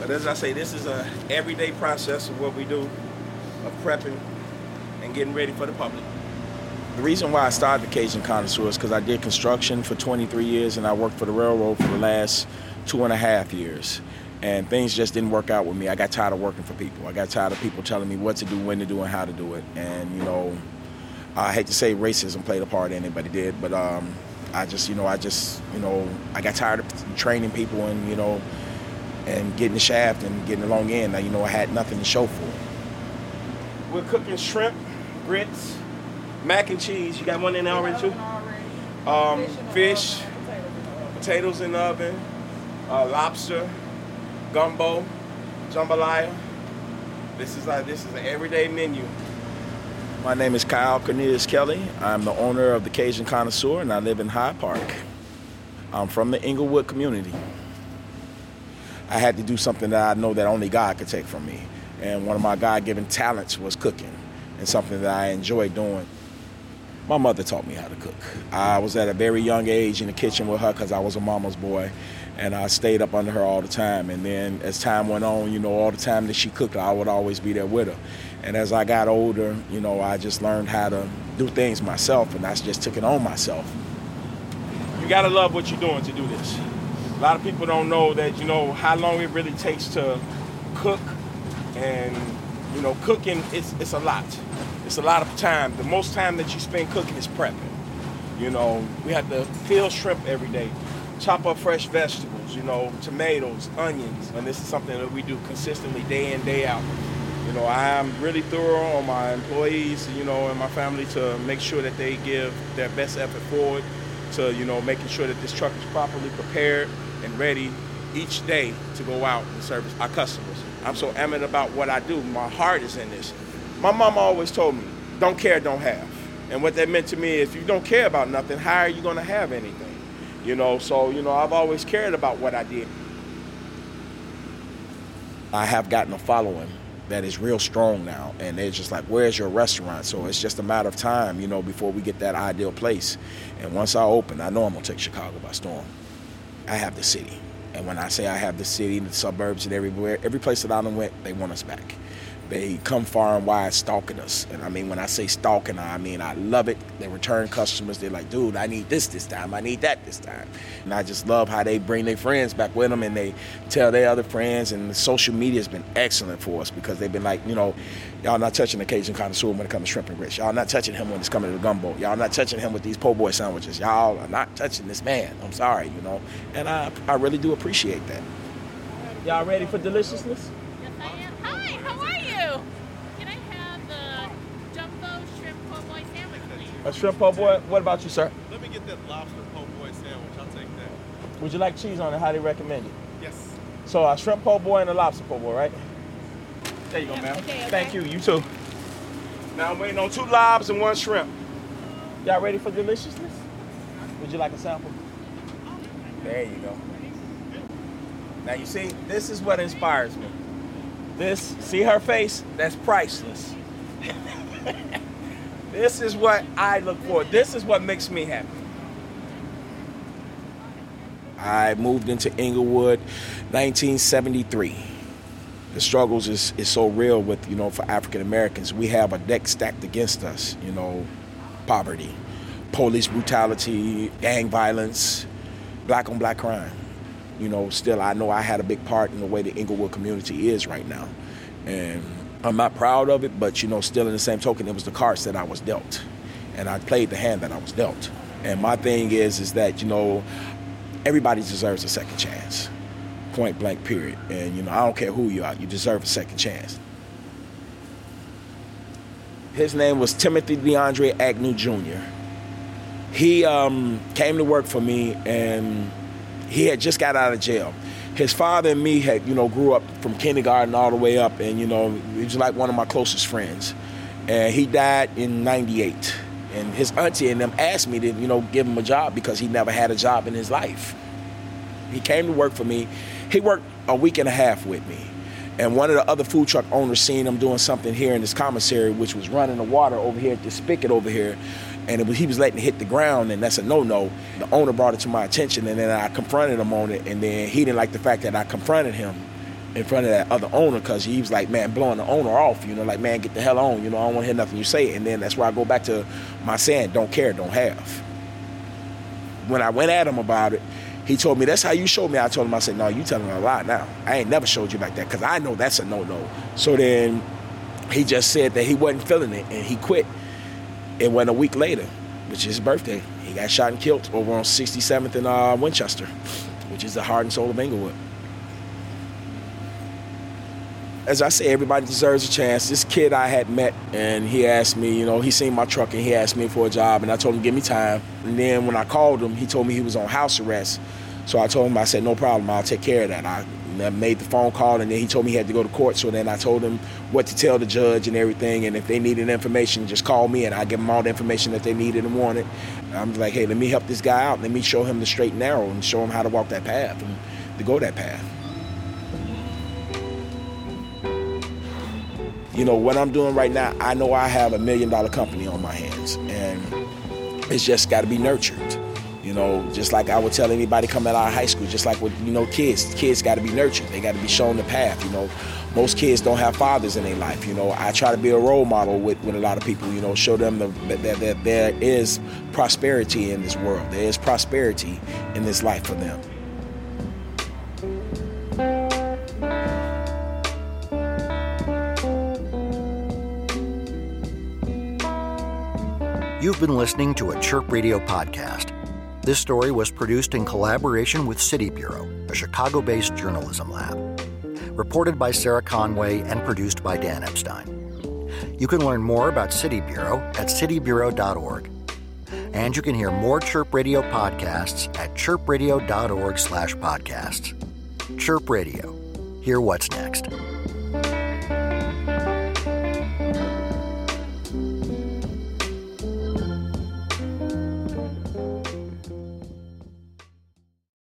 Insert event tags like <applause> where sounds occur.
But as I say, this is a everyday process of what we do, of prepping and getting ready for the public. The reason why I started the Cajun Connoisseur is because I did construction for 23 years and I worked for the railroad for the last two and a half years. And things just didn't work out with me. I got tired of working for people. I got tired of people telling me what to do, when to do, and how to do it. And, you know, I hate to say racism played a part in it, but it did. But um, I just, you know, I just, you know, I got tired of training people and, you know, and getting the shaft and getting the long end. Now, you know, I had nothing to show for it. We're cooking shrimp, grits, mac and cheese. You got one in there already too? Um, fish, potatoes in the oven, uh, lobster, gumbo, jambalaya. This is like this is an everyday menu. My name is Kyle Cornelius Kelly. I'm the owner of the Cajun Connoisseur, and I live in Hyde Park. I'm from the Englewood community. I had to do something that I know that only God could take from me, and one of my God-given talents was cooking, and something that I enjoy doing. My mother taught me how to cook. I was at a very young age in the kitchen with her because I was a mama's boy, and I stayed up under her all the time. And then as time went on, you know, all the time that she cooked, I would always be there with her. And as I got older, you know, I just learned how to do things myself, and I just took it on myself. You gotta love what you're doing to do this. A lot of people don't know that, you know, how long it really takes to cook, and you know, cooking it's it's a lot. It's a lot of time. The most time that you spend cooking is prepping. You know, we have to peel shrimp every day, chop up fresh vegetables, you know, tomatoes, onions, and this is something that we do consistently day in, day out. You know, I am really thorough on my employees, you know, and my family to make sure that they give their best effort forward to, you know, making sure that this truck is properly prepared and ready each day to go out and service our customers. I'm so adamant about what I do. My heart is in this. My mom always told me, don't care, don't have. And what that meant to me, is if you don't care about nothing, how are you going to have anything? You know, so, you know, I've always cared about what I did. I have gotten a following that is real strong now. And they're just like, where's your restaurant? So it's just a matter of time, you know, before we get that ideal place. And once I open, I know I'm going to take Chicago by storm. I have the city. And when I say I have the city, the suburbs, and everywhere, every place that I went, they want us back. They come far and wide stalking us. And I mean, when I say stalking, I mean, I love it. They return customers. They're like, dude, I need this this time. I need that this time. And I just love how they bring their friends back with them and they tell their other friends. And social media has been excellent for us because they've been like, you know, y'all not touching the Cajun connoisseur when it comes to shrimp and grits. Y'all not touching him when it's coming to the gumbo. Y'all not touching him with these po' boy sandwiches. Y'all are not touching this man. I'm sorry, you know. And I, I really do appreciate that. Y'all ready for deliciousness? Yes, I am. Hi, how are you? Can I have the jumbo shrimp po' boy sandwich, please? A shrimp po' boy. What about you, sir? Let me get that lobster po' boy sandwich. I'll take that. Would you like cheese on it? Highly recommend it. Yes. So a shrimp po' boy and a lobster po' boy, right? There you go, ma'am. okay, okay. Thank you. You too. Now I'm waiting on two lobs and one shrimp. Y'all ready for deliciousness? Would you like a sample? There you go. Now you see, this is what inspires me. This, see her face? That's priceless. <laughs> this is what I look for. This is what makes me happy. I moved into Englewood 1973. The struggles is, is so real with, you know, for African Americans. We have a deck stacked against us, you know, poverty, police brutality, gang violence, black on black crime. You know, still I know I had a big part in the way the Englewood community is right now. And I'm not proud of it, but you know, still in the same token, it was the cards that I was dealt. And I played the hand that I was dealt. And my thing is is that, you know, everybody deserves a second chance. Point blank period. And you know, I don't care who you are, you deserve a second chance. His name was Timothy DeAndre Agnew Jr. He um, came to work for me and he had just got out of jail. His father and me had, you know, grew up from kindergarten all the way up, and you know, he was like one of my closest friends. And he died in '98. And his auntie and them asked me to, you know, give him a job because he never had a job in his life. He came to work for me. He worked a week and a half with me. And one of the other food truck owners seen him doing something here in this commissary, which was running the water over here at the spigot over here. And was, he was letting it hit the ground, and that's a no-no. The owner brought it to my attention, and then I confronted him on it. And then he didn't like the fact that I confronted him. in front of that other owner because he was like, man, blowing the owner off, you know, like, man, get the hell on, you know, I don't want to hear nothing you say. And then that's where I go back to my saying, don't care, don't have. When I went at him about it, he told me, that's how you showed me. I told him, I said, no, you telling a lie now. I ain't never showed you like that because I know that's a no-no. So then he just said that he wasn't feeling it and he quit. It went a week later, which is his birthday. He got shot and killed over on 67th and uh, Winchester, which is the heart and soul of Englewood. As I say, everybody deserves a chance. This kid I had met, and he asked me, you know, he seen my truck and he asked me for a job, and I told him, give me time. And then when I called him, he told me he was on house arrest. So I told him, I said, no problem, I'll take care of that. I made the phone call, and then he told me he had to go to court. So then I told him what to tell the judge and everything. And if they needed information, just call me, and I give them all the information that they needed and wanted. I'm like, hey, let me help this guy out. Let me show him the straight and narrow, and show him how to walk that path and to go that path. You know what I'm doing right now. I know I have a million dollar company on my hands, and it's just got to be nurtured. You know, just like I would tell anybody coming out of high school, just like with you know kids, kids got to be nurtured. They got to be shown the path. You know, most kids don't have fathers in their life. You know, I try to be a role model with, with a lot of people. You know, show them the, that, that there is prosperity in this world. There is prosperity in this life for them. You've been listening to a Chirp Radio podcast. This story was produced in collaboration with City Bureau, a Chicago based journalism lab. Reported by Sarah Conway and produced by Dan Epstein. You can learn more about City Bureau at citybureau.org. And you can hear more Chirp Radio podcasts at chirpradio.org slash podcasts. Chirp Radio. Hear what's next.